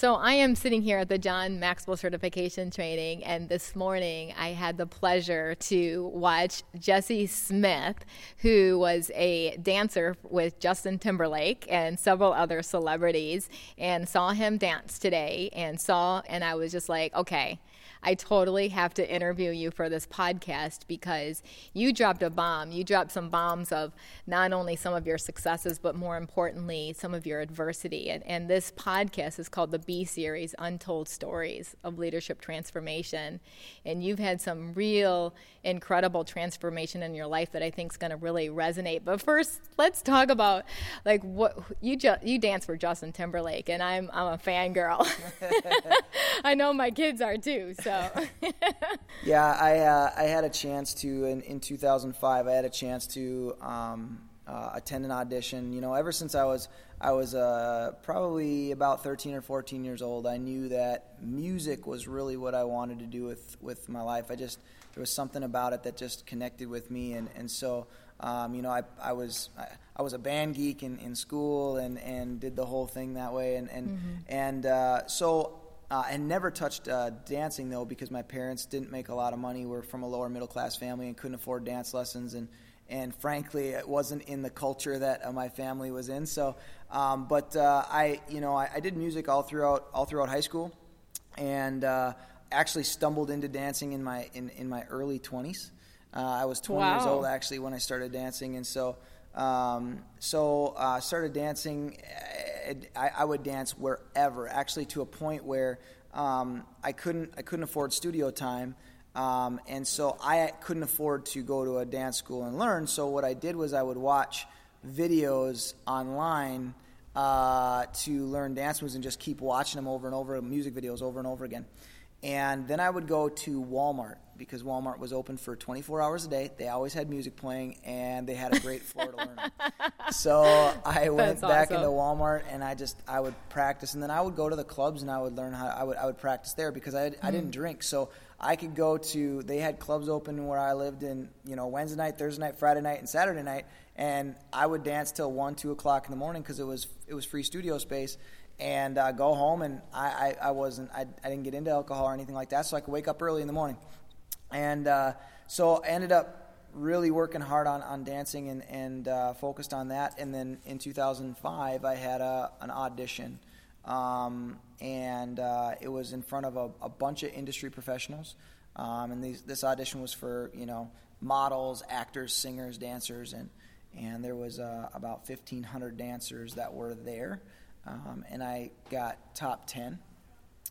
So I am sitting here at the John Maxwell certification training, and this morning I had the pleasure to watch Jesse Smith, who was a dancer with Justin Timberlake and several other celebrities, and saw him dance today, and saw, and I was just like, okay I totally have to interview you for this podcast because you dropped a bomb. You dropped some bombs of not only some of your successes, but more importantly, some of your adversity. And, and this podcast is called the B Series Untold Stories of Leadership Transformation. And you've had some real incredible transformation in your life that I think is going to really resonate. But first, let's talk about like what you ju- you dance for Justin Timberlake, and I'm I'm a fangirl. I know my kids are too. So so. yeah, I uh, I had a chance to in, in 2005. I had a chance to um, uh, attend an audition. You know, ever since I was I was uh, probably about 13 or 14 years old, I knew that music was really what I wanted to do with with my life. I just there was something about it that just connected with me, and and so. Um, you know, I, I was I, I, was a band geek in, in school and, and did the whole thing that way, and and mm-hmm. and uh, so uh, and never touched uh, dancing though because my parents didn't make a lot of money. We're from a lower middle class family and couldn't afford dance lessons, and and frankly, it wasn't in the culture that uh, my family was in. So, um, but uh, I, you know, I, I, did music all throughout all throughout high school, and uh, actually stumbled into dancing in my in, in my early twenties. Uh, I was 20 wow. years old actually when I started dancing, and so. Um, so uh, started dancing I, I, would dance wherever, actually to a point where um, I couldn't I couldn't afford studio time, um, and so I couldn't afford to go to a dance school and learn. So what I did was I would watch videos online uh, to learn dance moves and just keep watching them over and over, music videos over and over again. And then I would go to Walmart because Walmart was open for 24 hours a day. They always had music playing, and they had a great floor to learn on. So I went That's back awesome. into Walmart, and I just I would practice, and then I would go to the clubs, and I would learn how I would I would practice there because I mm. I didn't drink, so I could go to. They had clubs open where I lived in, you know, Wednesday night, Thursday night, Friday night, and Saturday night, and I would dance till one, two o'clock in the morning because it was it was free studio space and uh, go home. And I, I, I wasn't, I, I, didn't get into alcohol or anything like that, so I could wake up early in the morning. And uh, so I ended up really working hard on, on dancing and, and uh, focused on that. And then in 2005, I had a, an audition. Um, and uh, it was in front of a, a bunch of industry professionals. Um, and these, this audition was for, you know, models, actors, singers, dancers, and, and there was uh, about 1,500 dancers that were there um, and I got top 10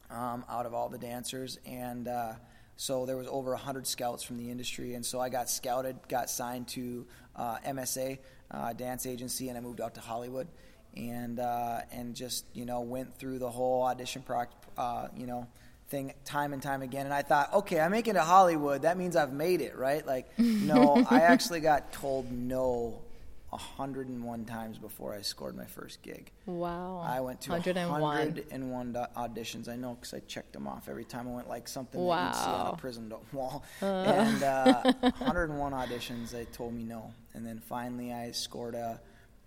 um, out of all the dancers. And uh, so there was over 100 scouts from the industry. And so I got scouted, got signed to uh, MSA, uh, dance agency, and I moved out to Hollywood. And, uh, and just, you know, went through the whole audition, pro- uh, you know, thing time and time again. And I thought, okay, I make it to Hollywood. That means I've made it, right? Like, no, I actually got told no 101 times before I scored my first gig. Wow. I went to 101, 101 auditions. I know because I checked them off every time I went, like something wow. that you'd see on a prison wall. Uh. And uh, 101 auditions, they told me no. And then finally, I scored a,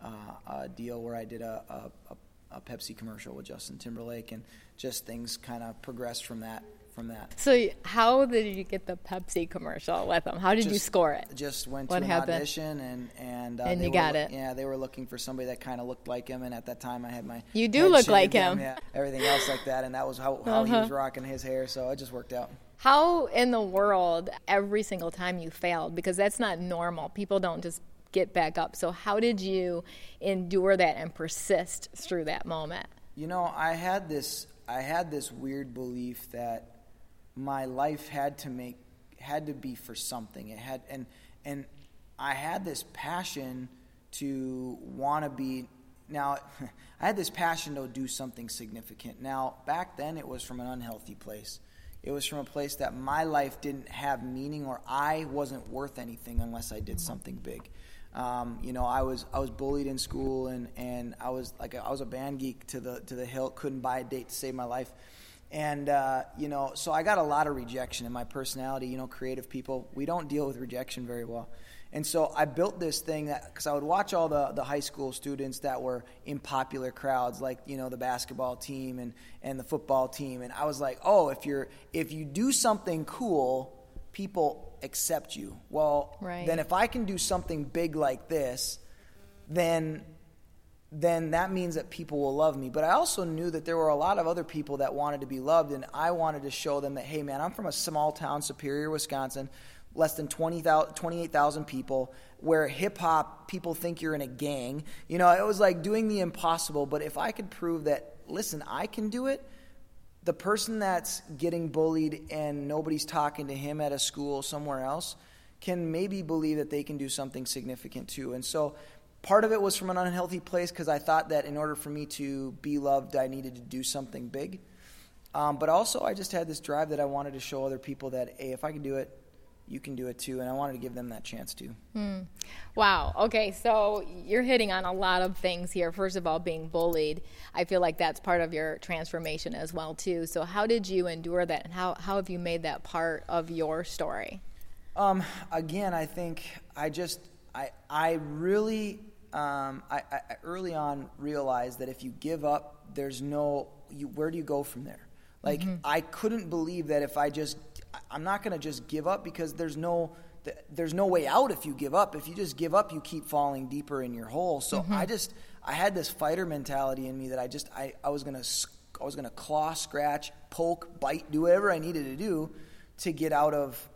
uh, a deal where I did a, a, a Pepsi commercial with Justin Timberlake, and just things kind of progressed from that from that. So, how did you get the Pepsi commercial with them? How did just, you score it? Just went what to an happened? audition and and uh, and you were, got it. Yeah, they were looking for somebody that kind of looked like him, and at that time I had my you do look like him. Yeah, everything else like that, and that was how, how uh-huh. he was rocking his hair. So it just worked out. How in the world every single time you failed because that's not normal. People don't just get back up. So how did you endure that and persist through that moment? You know, I had this I had this weird belief that my life had to make had to be for something. It had and and I had this passion to want to be now I had this passion to do something significant. Now, back then it was from an unhealthy place. It was from a place that my life didn't have meaning or I wasn't worth anything unless I did something big. Um, you know, I was I was bullied in school, and, and I was like I was a band geek to the to the hilt. Couldn't buy a date to save my life, and uh, you know, so I got a lot of rejection in my personality. You know, creative people we don't deal with rejection very well. And so I built this thing that because I would watch all the, the high school students that were in popular crowds, like you know the basketball team and, and the football team, and I was like, oh, if you're if you do something cool, people accept you. Well, right. then if I can do something big like this, then then that means that people will love me. But I also knew that there were a lot of other people that wanted to be loved, and I wanted to show them that, hey, man, I'm from a small town, Superior, Wisconsin less than 20, 28,000 people, where hip hop people think you're in a gang. You know, it was like doing the impossible. But if I could prove that, listen, I can do it, the person that's getting bullied and nobody's talking to him at a school somewhere else can maybe believe that they can do something significant too. And so part of it was from an unhealthy place because I thought that in order for me to be loved, I needed to do something big. Um, but also, I just had this drive that I wanted to show other people that, hey, if I can do it, you can do it too. And I wanted to give them that chance too. Hmm. Wow. Okay. So you're hitting on a lot of things here. First of all, being bullied. I feel like that's part of your transformation as well too. So how did you endure that, and how how have you made that part of your story? Um, again, I think I just I I really um, I, I early on realized that if you give up, there's no you, where do you go from there? Like mm-hmm. I couldn't believe that if I just I'm not going to just give up because there's no there's no way out if you give up. If you just give up, you keep falling deeper in your hole. So mm-hmm. I just I had this fighter mentality in me that I just I, I was gonna I was gonna claw, scratch, poke, bite, do whatever I needed to do to get out of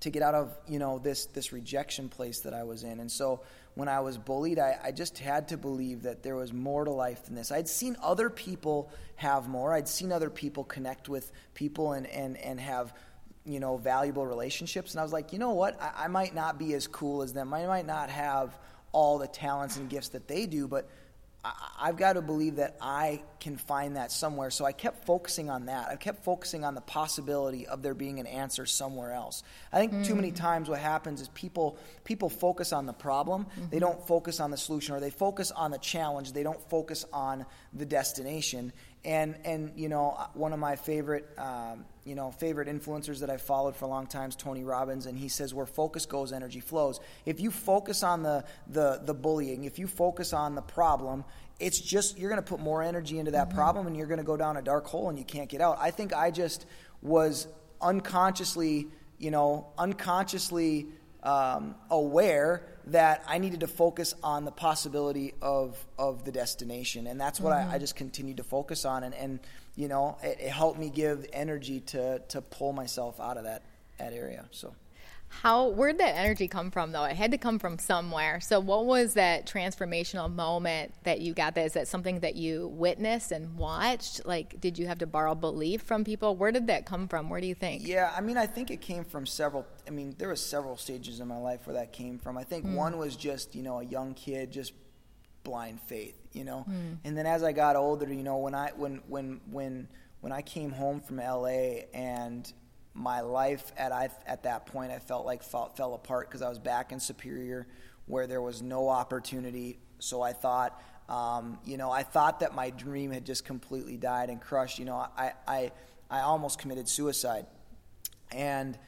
to get out of you know this this rejection place that I was in. And so when I was bullied, I, I just had to believe that there was more to life than this. I'd seen other people have more. I'd seen other people connect with people and and and have you know, valuable relationships. And I was like, you know what? I, I might not be as cool as them. I might not have all the talents and gifts that they do, but I've got to believe that I can find that somewhere. So I kept focusing on that. I kept focusing on the possibility of there being an answer somewhere else. I think mm. too many mm. times what happens is people people focus on the problem. Mm-hmm. They don't focus on the solution, or they focus on the challenge. They don't focus on the destination. And and you know one of my favorite um, you know favorite influencers that I've followed for a long time is Tony Robbins, and he says where focus goes, energy flows. If you focus on the the the bullying, if you focus on the problem, it's just you're going to put more energy into that mm-hmm. problem, and you're going to go down a dark hole, and you can't get out. I think I just was unconsciously you know unconsciously um, aware that I needed to focus on the possibility of of the destination, and that's what mm-hmm. I, I, just continued to focus on, and, and you know, it, it, helped me give energy to to pull myself out of that that area. So. How where'd that energy come from though? It had to come from somewhere. So what was that transformational moment that you got that? Is that something that you witnessed and watched? Like did you have to borrow belief from people? Where did that come from? Where do you think? Yeah, I mean I think it came from several I mean, there were several stages in my life where that came from. I think mm. one was just, you know, a young kid just blind faith, you know. Mm. And then as I got older, you know, when I when when when when I came home from LA and my life at I, at that point I felt like fell, fell apart because I was back in Superior where there was no opportunity. So I thought, um, you know, I thought that my dream had just completely died and crushed. You know, I I, I almost committed suicide, and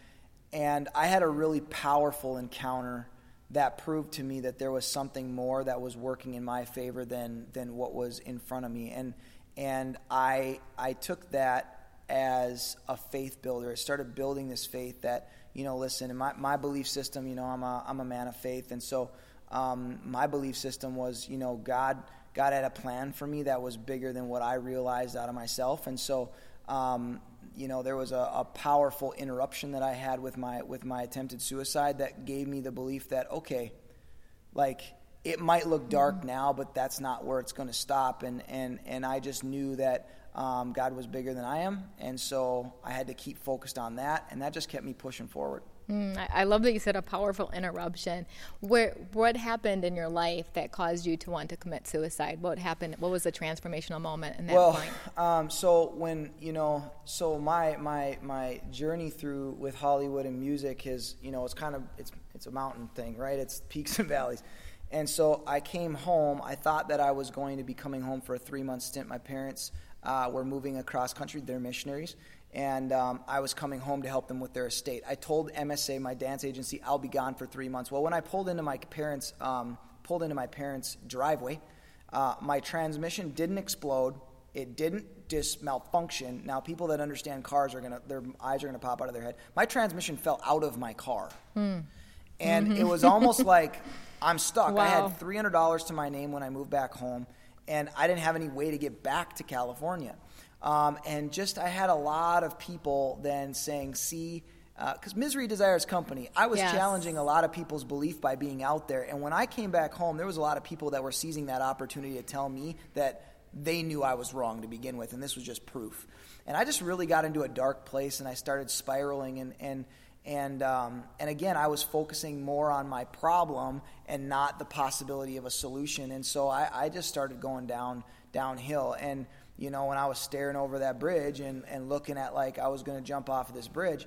and I had a really powerful encounter that proved to me that there was something more that was working in my favor than than what was in front of me and and I I took that as a faith builder. I started building this faith that, you know, listen, in my, my belief system, you know, I'm a, I'm a man of faith. And so um, my belief system was, you know, God, God had a plan for me that was bigger than what I realized out of myself. And so, um, you know, there was a, a, powerful interruption that I had with my, with my attempted suicide that gave me the belief that, okay, like, it might look dark mm-hmm. now, but that's not where it's going to stop. And, and, and I just knew that um, God was bigger than I am, and so I had to keep focused on that, and that just kept me pushing forward. Mm, I, I love that you said a powerful interruption. Where what happened in your life that caused you to want to commit suicide? What happened? What was the transformational moment in that well, point? Um, so when you know, so my my my journey through with Hollywood and music is you know it's kind of it's it's a mountain thing, right? It's peaks and valleys. And so I came home. I thought that I was going to be coming home for a three month stint. My parents uh, were moving across country, they're missionaries. And um, I was coming home to help them with their estate. I told MSA, my dance agency, I'll be gone for three months. Well, when I pulled into my parents' um, pulled into my parents' driveway, uh, my transmission didn't explode. It didn't just malfunction. Now, people that understand cars are gonna, their eyes are gonna pop out of their head. My transmission fell out of my car, mm. and mm-hmm. it was almost like I'm stuck. Wow. I had $300 to my name when I moved back home, and I didn't have any way to get back to California. Um, and just, I had a lot of people then saying, see, because uh, misery desires company. I was yes. challenging a lot of people's belief by being out there. And when I came back home, there was a lot of people that were seizing that opportunity to tell me that they knew I was wrong to begin with, and this was just proof. And I just really got into a dark place, and I started spiraling. And, and and um, and again, I was focusing more on my problem and not the possibility of a solution. And so I, I just started going down downhill. And you know, when I was staring over that bridge and, and looking at like I was going to jump off of this bridge,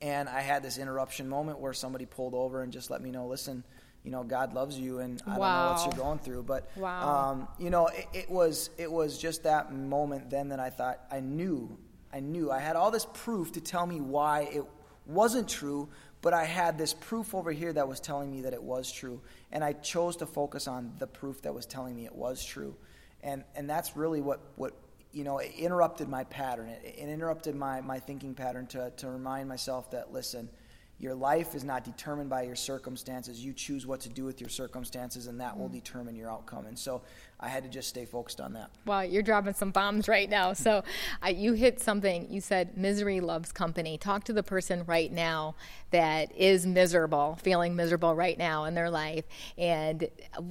and I had this interruption moment where somebody pulled over and just let me know, listen, you know, God loves you, and I wow. don't know what you're going through. But wow. um, you know, it, it was it was just that moment then that I thought I knew I knew I had all this proof to tell me why it wasn't true, but I had this proof over here that was telling me that it was true. And I chose to focus on the proof that was telling me it was true. And, and that's really what, what you know, it interrupted my pattern. It, it interrupted my, my thinking pattern to, to remind myself that, listen, your life is not determined by your circumstances. You choose what to do with your circumstances, and that will mm. determine your outcome. And so I had to just stay focused on that. Wow, you're dropping some bombs right now. So uh, you hit something. You said misery loves company. Talk to the person right now that is miserable, feeling miserable right now in their life. And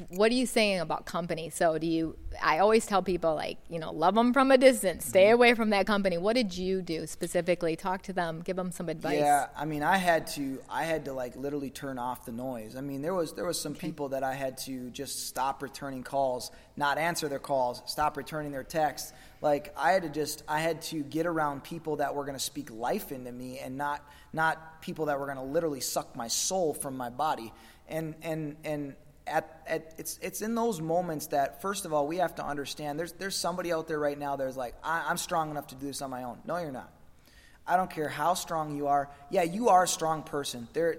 what are you saying about company? So do you, I always tell people, like, you know, love them from a distance, stay mm-hmm. away from that company. What did you do specifically? Talk to them, give them some advice. Yeah, I mean, I had to, I had to like literally turn off the noise. I mean, there was, there was some okay. people that I had to just stop returning calls not answer their calls, stop returning their texts. Like I had to just I had to get around people that were going to speak life into me and not not people that were going to literally suck my soul from my body. And and and at, at, it's it's in those moments that first of all we have to understand there's there's somebody out there right now that's like I, am strong enough to do this on my own. No, you're not. I don't care how strong you are. Yeah, you are a strong person. There,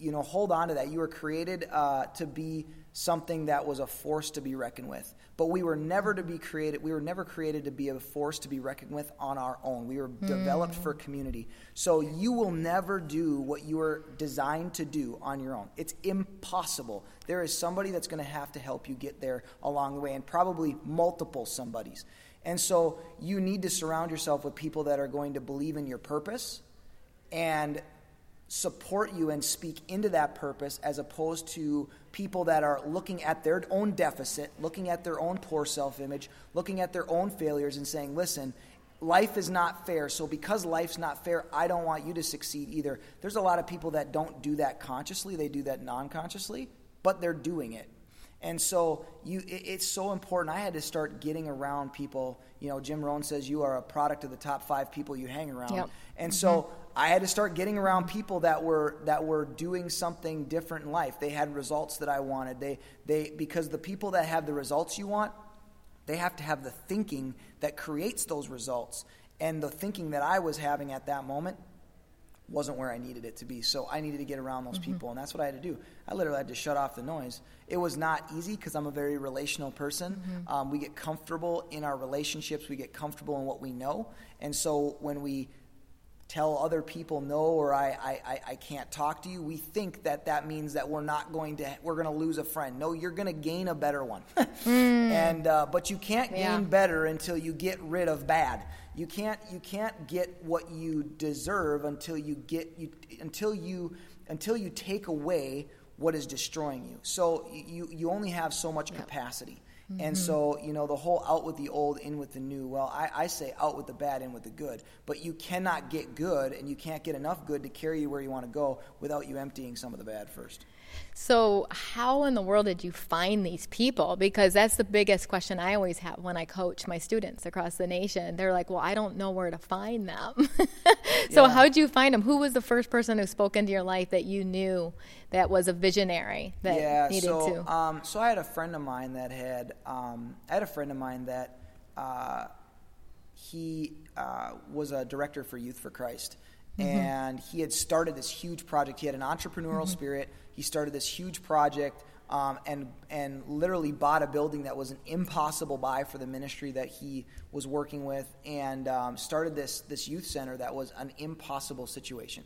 you know, hold on to that. You were created uh, to be something that was a force to be reckoned with. But we were never to be created, we were never created to be a force to be reckoned with on our own. We were mm. developed for community. So you will never do what you were designed to do on your own. It's impossible. There is somebody that's going to have to help you get there along the way, and probably multiple somebodies. And so you need to surround yourself with people that are going to believe in your purpose and support you and speak into that purpose as opposed to people that are looking at their own deficit, looking at their own poor self image, looking at their own failures and saying, listen, life is not fair. So because life's not fair, I don't want you to succeed either. There's a lot of people that don't do that consciously, they do that non consciously, but they're doing it. And so you, it, it's so important. I had to start getting around people. You know, Jim Rohn says you are a product of the top five people you hang around. Yep. And mm-hmm. so I had to start getting around people that were that were doing something different in life. They had results that I wanted. They they because the people that have the results you want, they have to have the thinking that creates those results. And the thinking that I was having at that moment wasn't where I needed it to be. So I needed to get around those mm-hmm. people, and that's what I had to do. I literally had to shut off the noise. It was not easy because I'm a very relational person. Mm-hmm. Um, we get comfortable in our relationships, we get comfortable in what we know. And so when we tell other people no or I, I, I can't talk to you, we think that that means that we're not going to, we're going to lose a friend. No, you're going to gain a better one. mm. And, uh, but you can't yeah. gain better until you get rid of bad. You can't, you can't get what you deserve until you get, you, until you, until you take away what is destroying you. So you, you only have so much capacity. Mm-hmm. And so, you know, the whole out with the old, in with the new. Well, I, I say out with the bad, in with the good. But you cannot get good, and you can't get enough good to carry you where you want to go without you emptying some of the bad first. So, how in the world did you find these people? Because that's the biggest question I always have when I coach my students across the nation. They're like, "Well, I don't know where to find them." so, yeah. how did you find them? Who was the first person who spoke into your life that you knew that was a visionary that yeah, needed so, to? Um, so, I had a friend of mine that had, um, I had a friend of mine that uh, he uh, was a director for Youth for Christ. Mm-hmm. And he had started this huge project. He had an entrepreneurial mm-hmm. spirit he started this huge project um, and and literally bought a building that was an impossible buy for the ministry that he was working with, and um, started this this youth center that was an impossible situation.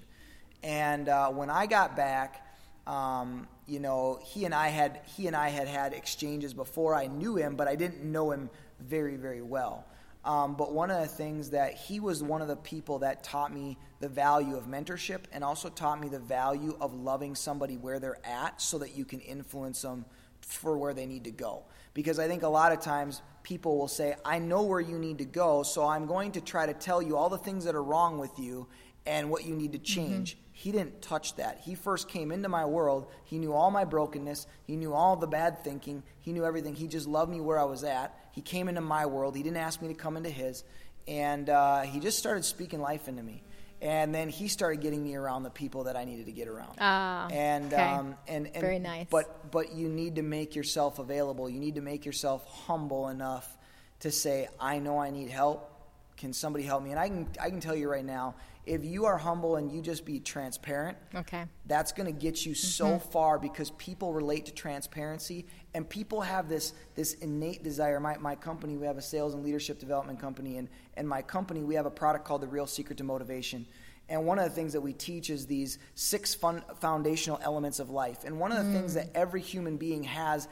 And uh, when I got back, um, you know, he and I had he and I had had exchanges before I knew him, but I didn't know him very very well. Um, but one of the things that he was one of the people that taught me the value of mentorship and also taught me the value of loving somebody where they're at so that you can influence them for where they need to go. Because I think a lot of times people will say, I know where you need to go, so I'm going to try to tell you all the things that are wrong with you and what you need to mm-hmm. change. Mm-hmm. He didn't touch that. He first came into my world. He knew all my brokenness. He knew all the bad thinking. He knew everything. He just loved me where I was at. He came into my world. He didn't ask me to come into his. And uh, he just started speaking life into me. And then he started getting me around the people that I needed to get around. Ah, and, okay. um, and, and very nice. But but you need to make yourself available. You need to make yourself humble enough to say, I know I need help. Can somebody help me? And I can I can tell you right now, if you are humble and you just be transparent, okay, that's going to get you mm-hmm. so far because people relate to transparency and people have this this innate desire. My my company, we have a sales and leadership development company, and and my company, we have a product called the Real Secret to Motivation. And one of the things that we teach is these six fun, foundational elements of life. And one of the mm. things that every human being has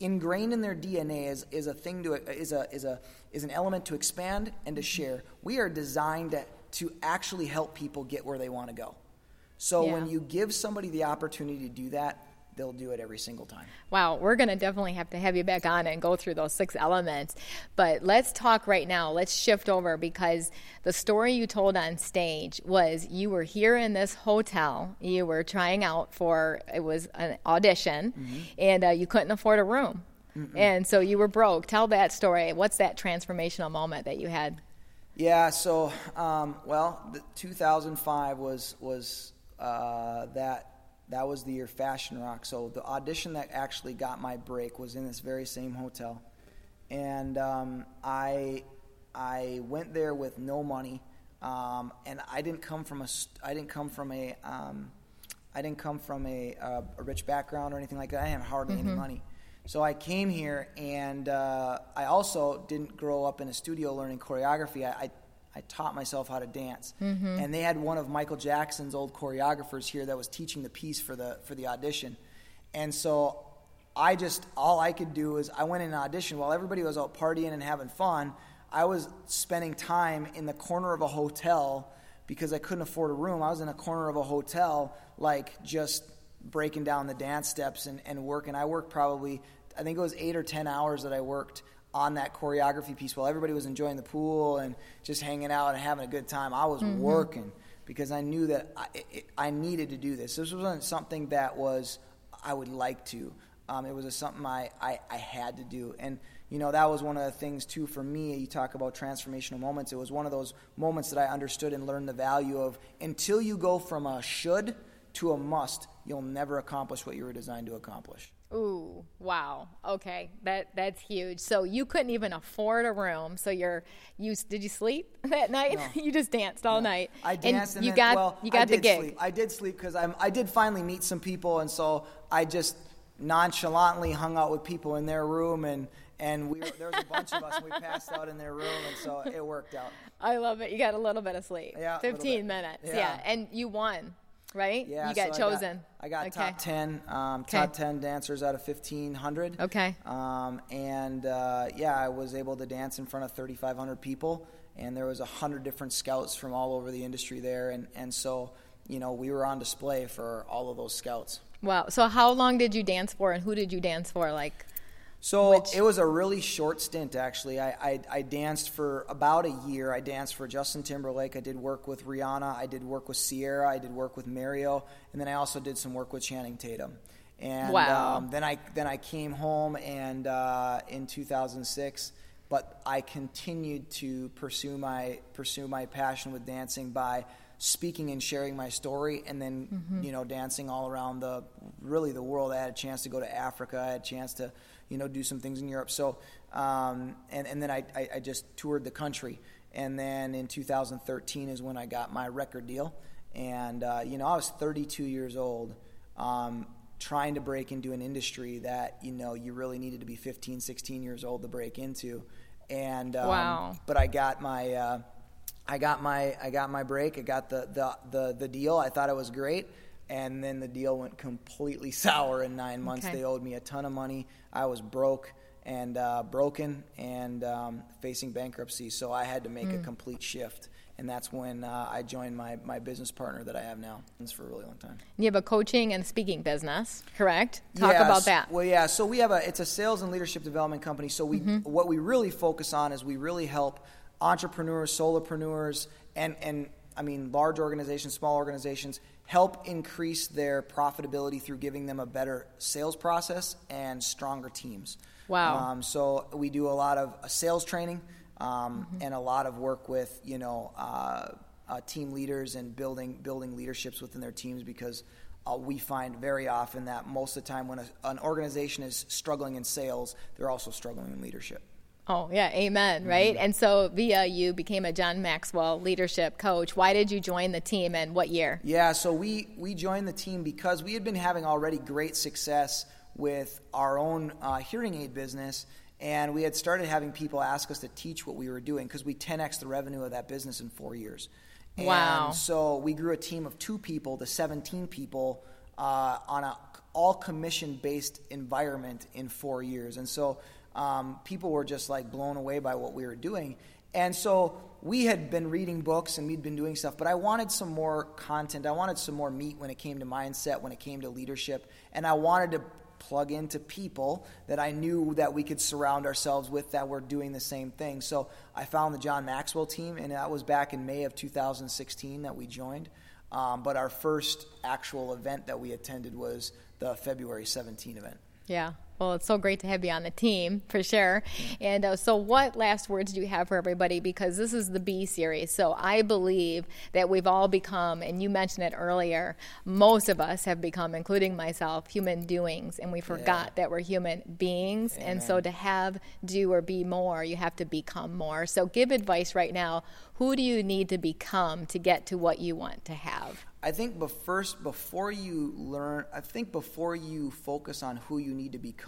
ingrained in their DNA is, is a thing to is a is a is an element to expand and to share. We are designed to to actually help people get where they want to go. So yeah. when you give somebody the opportunity to do that, they'll do it every single time. Wow, we're going to definitely have to have you back on and go through those six elements. But let's talk right now. Let's shift over because the story you told on stage was you were here in this hotel, you were trying out for it was an audition, mm-hmm. and uh, you couldn't afford a room. Mm-mm. And so you were broke. Tell that story. What's that transformational moment that you had? Yeah, so um, well, 2005 was was uh, that that was the year Fashion Rock. So the audition that actually got my break was in this very same hotel, and um, I I went there with no money, um, and I didn't come from a I didn't come from a um, I didn't come from a, uh, a rich background or anything like that. I had hardly mm-hmm. any money. So I came here, and uh, I also didn't grow up in a studio learning choreography. I, I, I taught myself how to dance, mm-hmm. and they had one of Michael Jackson's old choreographers here that was teaching the piece for the for the audition, and so I just all I could do was I went in an audition while everybody was out partying and having fun. I was spending time in the corner of a hotel because I couldn't afford a room. I was in a corner of a hotel, like just breaking down the dance steps and, and working. I worked probably I think it was eight or ten hours that I worked on that choreography piece while everybody was enjoying the pool and just hanging out and having a good time. I was mm-hmm. working because I knew that I, it, I, needed to do this. This wasn't something that was I would like to. Um, it was a, something I, I, I had to do. And, you know, that was one of the things, too, for me. You talk about transformational moments. It was one of those moments that I understood and learned the value of until you go from a should to a must, you'll never accomplish what you were designed to accomplish. Ooh, wow. Okay, that that's huge. So you couldn't even afford a room. So you're you did you sleep that night? No. you just danced all no. night. I danced and, and you then, got well, you got the gig. Sleep. I did sleep because I'm I did finally meet some people, and so I just nonchalantly hung out with people in their room and and we were, there was a bunch of us and we passed out in their room and so it worked out. I love it. You got a little bit of sleep. Yeah, 15 minutes. Yeah. yeah. and you won right? Yeah, you got so chosen. I got, I got okay. top ten, um, okay. top ten dancers out of fifteen hundred. Okay. Um, and uh, yeah, I was able to dance in front of thirty five hundred people, and there was a hundred different scouts from all over the industry there, and and so you know we were on display for all of those scouts. Wow. So how long did you dance for, and who did you dance for? Like. So Which- it was a really short stint, actually. I, I, I danced for about a year. I danced for Justin Timberlake. I did work with Rihanna. I did work with Ciara. I did work with Mario, and then I also did some work with Channing Tatum. And Wow. um, then I then I came home and uh, in 2006, but I continued to pursue my pursue my passion with dancing by speaking and sharing my story, and then Mm-hmm. you know dancing all around the really the world. I had a chance to go to Africa. I had a chance to you know do some things in Europe. So um, and and then I, I I just toured the country, and then in 2013 is when I got my record deal, and uh, you know I was 32 years old. Um, trying to break into an industry that you know you really needed to be 15 16 years old to break into and um, Wow. but i got my uh, i got my i got my break i got the, the the the deal i thought it was great and then the deal went completely sour in nine months Okay. they owed me a ton of money i was broke and uh, broken and um, facing bankruptcy so i had to make Hmm. a complete shift and that's when uh, I joined my, my business partner that I have now. It's for a really long time. You have a coaching and speaking business, correct? Talk Yes. about that. Well, yeah. So we have a it's a sales and leadership development company. So we Mm-hmm. what we really focus on is we really help entrepreneurs, solopreneurs, and and I mean large organizations, small organizations help increase their profitability through giving them a better sales process and stronger teams. Wow. Um, so we do a lot of uh, sales training um, Mm-hmm. and a lot of work with you know uh, uh, team leaders and building building leaderships within their teams because uh, we find very often that most of the time when a, an organization is struggling in sales, they're also struggling in leadership. Oh, yeah, amen, right? Mm-hmm. And so via you became a John Maxwell leadership coach. Why did you join the team and what year? Yeah, so we we joined the team because we had been having already great success with our own uh, hearing aid business, and we had started having people ask us to teach what we were doing because we 10x the revenue of that business in four years. Wow. And so we grew a team of two people to 17 people uh, on a all commission based environment in four years, and so um, people were just like blown away by what we were doing. And so we had been reading books and we'd been doing stuff, but I wanted some more content. I wanted some more meat when it came to mindset, when it came to leadership, and I wanted to plug into people that I knew that we could surround ourselves with that were doing the same thing. So I found the John Maxwell team, and that was back in May of 2016 that we joined. Um, but our first actual event that we attended was the February 17 event. Yeah. Well, it's so great to have you on the team for sure. And uh, so, what last words do you have for everybody? Because this is the B series. So, I believe that we've all become, and you mentioned it earlier, most of us have become, including myself, human doings, and we forgot that we're human beings. And so, to have, do, or be more, you have to become more. So, give advice right now. Who do you need to become to get to what you want to have? I think but first, before you learn, I think before you focus on who you need to become,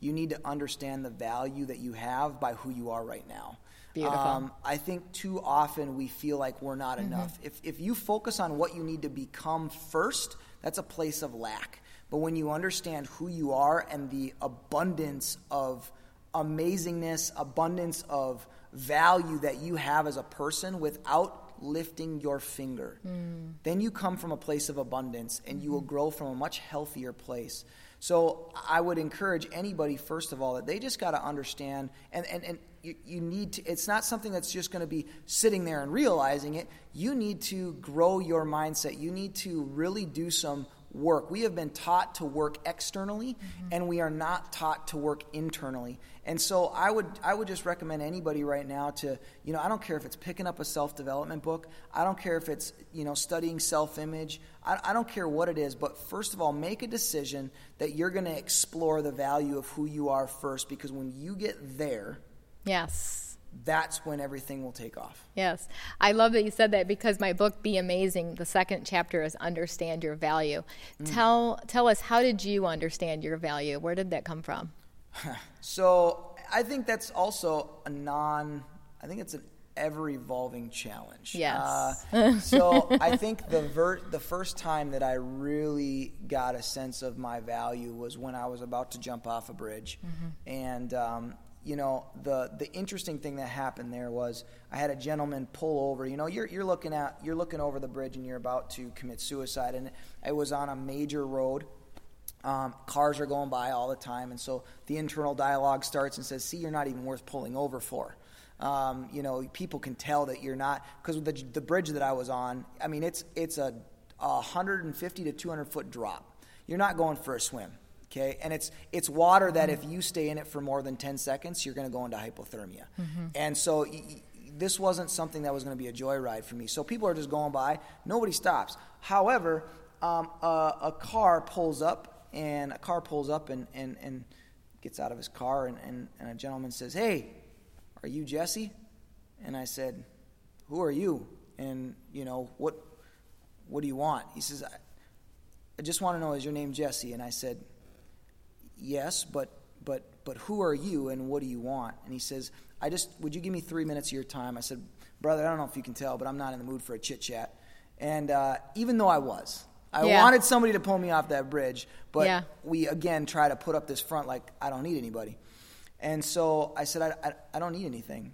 you need to understand the value that you have by who you are right now. Beautiful. Um, I think too often we feel like we're not mm-hmm. enough. If, if you focus on what you need to become first, that's a place of lack. But when you understand who you are and the abundance of amazingness, abundance of value that you have as a person without lifting your finger, mm. then you come from a place of abundance and you will mm-hmm. grow from a much healthier place. So I would encourage anybody, first of all, that they just got to understand, and, and, and you, you need to, it's not something that's just going to be sitting there and realizing it. You need to grow your mindset. You need to really do some work. We have been taught to work externally, mm-hmm. and we are not taught to work internally. And so I would I would just recommend anybody right now to you know I don't care if it's picking up a self development book. I don't care if it's you know studying self image. I, I don't care what it is. But first of all, make a decision that you're going to explore the value of who you are first, because when you get there, Yes. That's when everything will take off. Yes. I love that you said that because my book Be Amazing, the second chapter is understand your value. Tell tell us how did you understand your value? Where did that come from? So I think that's also a non. I think it's an ever evolving challenge. Yes. Uh, so I think the ver- the first time that I really got a sense of my value was when I was about to jump off a bridge, and. Um, you know the the interesting thing that happened there was I had a gentleman pull over. You know you're you're looking at you're looking over the bridge and you're about to commit suicide, and it was on a major road, Um, cars are going by all the time, and so the internal dialogue starts and says, "See, you're not even worth pulling over for." Um, you know, people can tell that you're not because the the bridge that I was on. I mean, it's it's a, a 150 to 200 foot drop. You're not going for a swim, okay? And it's it's water that if you stay in it for more than 10 seconds, you're going to go into hypothermia. Mm-hmm. And so. Y- this wasn't something that was going to be a joyride for me. So people are just going by. Nobody stops. However, um, a, a car pulls up and a car pulls up and, and, and gets out of his car, and, and, and a gentleman says, Hey, are you Jesse? And I said, Who are you? And, you know, what, what do you want? He says, I, I just want to know, is your name Jesse? And I said, Yes, but, but, but who are you and what do you want? And he says, I just, would you give me three minutes of your time? I said, Brother, I don't know if you can tell, but I'm not in the mood for a chit chat. And uh, even though I was, I yeah. wanted somebody to pull me off that bridge, but yeah. we again try to put up this front like I don't need anybody. And so I said, I, I, I, don't need anything.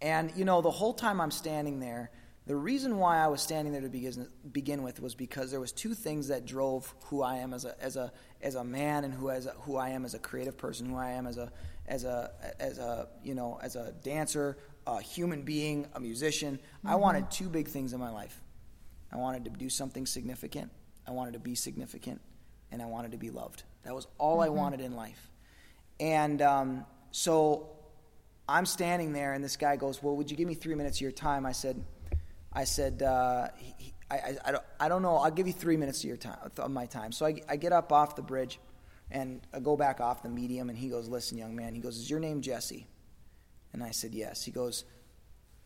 And, you know, the whole time I'm standing there, the reason why I was standing there to begin, begin with was because there was two things that drove who I am as a, as a, as a man and who, as a, who I am as a creative person, who I am as a, as a, as a, you know, as a dancer, a human being, a musician. Mm-hmm. I wanted two big things in my life. I wanted to do something significant. I wanted to be significant, and I wanted to be loved. That was all mm-hmm. I wanted in life. And um, so I'm standing there, and this guy goes, "Well, would you give me three minutes of your time?" I said, "I said, uh, he, I, I, don't, I don't know. I'll give you three minutes of your time of my time." So I, I get up off the bridge, and I go back off the medium, and he goes, "Listen, young man," he goes, "Is your name Jesse?" And I said, "Yes." He goes,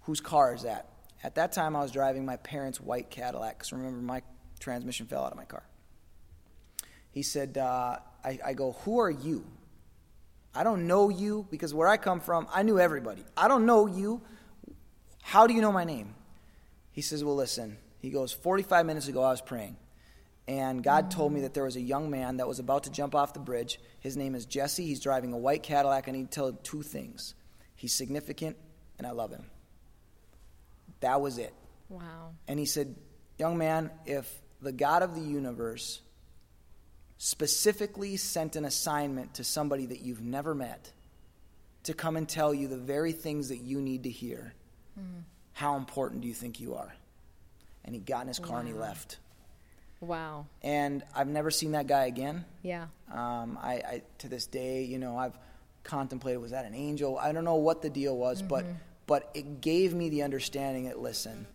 "Whose car is that?" At that time, I was driving my parents' white Cadillac. Because remember, my transmission fell out of my car. He said, uh, I, I go, Who are you? I don't know you because where I come from, I knew everybody. I don't know you. How do you know my name? He says, Well, listen. He goes, 45 minutes ago, I was praying. And God told me that there was a young man that was about to jump off the bridge. His name is Jesse. He's driving a white Cadillac. I need to tell him two things he's significant, and I love him. That was it. Wow. And he said, Young man, if the God of the universe specifically sent an assignment to somebody that you've never met to come and tell you the very things that you need to hear, mm. How important do you think you are? And he got in his car wow. and he left. Wow. And I've never seen that guy again. Yeah. Um, I, I, to this day, you know, I've contemplated was that an angel? I don't know what the deal was, mm-hmm. but but it gave me the understanding that listen,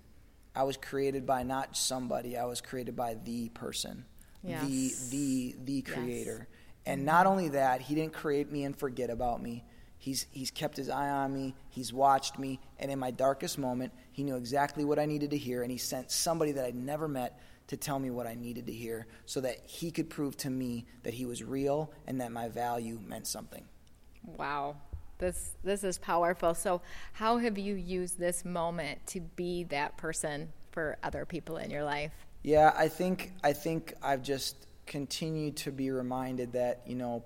I was created by not somebody, I was created by the person, yes. the the the creator. Yes. And mm-hmm. not only that, he didn't create me and forget about me. He's he's kept his eye on me, he's watched me, and in my darkest moment, he knew exactly what I needed to hear and he sent somebody that I'd never met to tell me what I needed to hear so that he could prove to me that he was real and that my value meant something. Wow. This this is powerful. So, how have you used this moment to be that person for other people in your life? Yeah, I think I think I've just continued to be reminded that you know,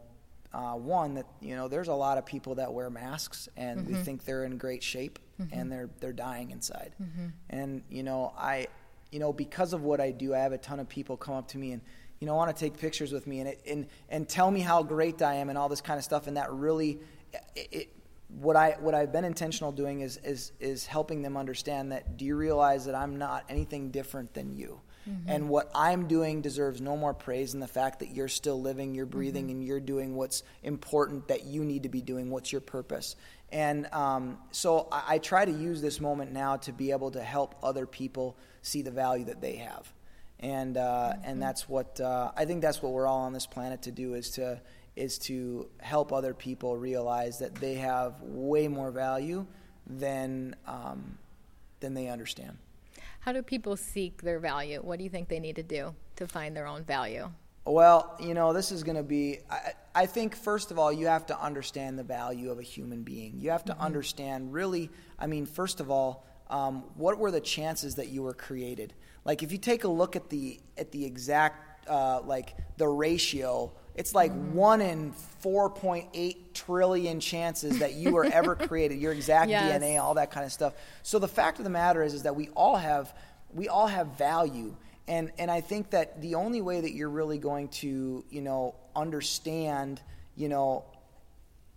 uh, one that you know, there's a lot of people that wear masks and mm-hmm. we think they're in great shape mm-hmm. and they're they're dying inside. Mm-hmm. And you know, I you know because of what I do, I have a ton of people come up to me and you know want to take pictures with me and it, and and tell me how great I am and all this kind of stuff and that really it, it, what I what I've been intentional doing is is is helping them understand that do you realize that I'm not anything different than you. Mm-hmm. And what I'm doing deserves no more praise than the fact that you're still living, you're breathing, mm-hmm. and you're doing what's important that you need to be doing. What's your purpose? And um, so I, I, try to use this moment now to be able to help other people see the value that they have. And uh, mm-hmm. and that's what uh, I think. That's what we're all on this planet to do is to is to help other people realize that they have way more value than um, than they understand. How do people seek their value? What do you think they need to do to find their own value? Well, you know, this is going to be. I, I, think first of all, you have to understand the value of a human being. You have to mm-hmm. understand, really. I mean, first of all, um, what were the chances that you were created? Like, if you take a look at the at the exact uh, like the ratio it's like mm. one in 4.8 trillion chances that you were ever created, your exact yes. DNA, all that kind of stuff. So the fact of the matter is, is that we all have, we all have value. and and I think that the only way that you're really going to you know understand you know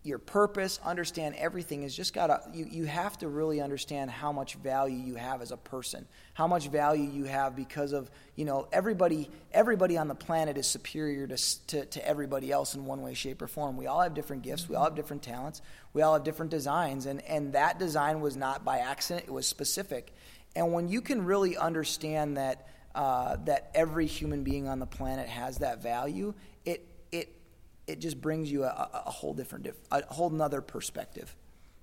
your purpose, understand everything is just gotta you, you have to really understand how much value you have as a person, how much value you have because of you know everybody everybody on the planet is superior to, to, to everybody else in one way, shape, or form. We all have different gifts, we all have different talents, we all have different designs, and and that design was not by accident; it was specific. And when you can really understand that uh, that every human being on the planet has that value, it just brings you a, a whole different, a whole nother perspective.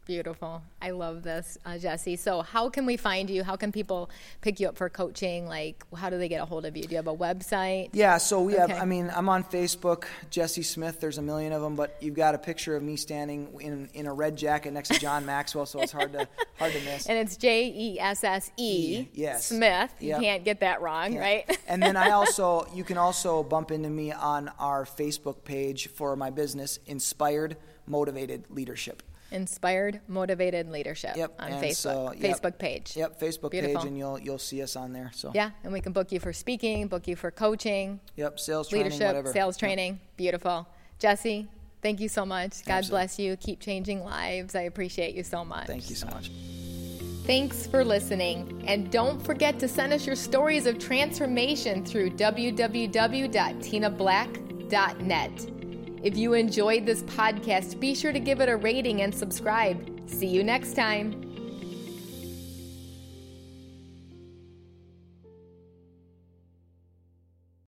Beautiful. I love this, uh, Jesse. So, how can we find you? How can people pick you up for coaching? Like, how do they get a hold of you? Do you have a website? Yeah, so we okay. have, I mean, I'm on Facebook, Jesse Smith. There's a million of them, but you've got a picture of me standing in, in a red jacket next to John Maxwell, so it's hard to hard to miss. And it's J E S S E yes. Smith. You yep. can't get that wrong, yeah. right? and then I also, you can also bump into me on our Facebook page for my business, Inspired Motivated Leadership. Inspired Motivated Leadership yep. on and Facebook. So, yep. Facebook page. Yep, Facebook Beautiful. page, and you'll you'll see us on there. So yeah, and we can book you for speaking, book you for coaching. Yep, sales leadership, training, whatever. sales training. Yep. Beautiful, Jesse. Thank you so much. God Absolutely. bless you. Keep changing lives. I appreciate you so much. Thank you so much. Thanks for listening. And don't forget to send us your stories of transformation through www.tinablack.net. If you enjoyed this podcast, be sure to give it a rating and subscribe. See you next time.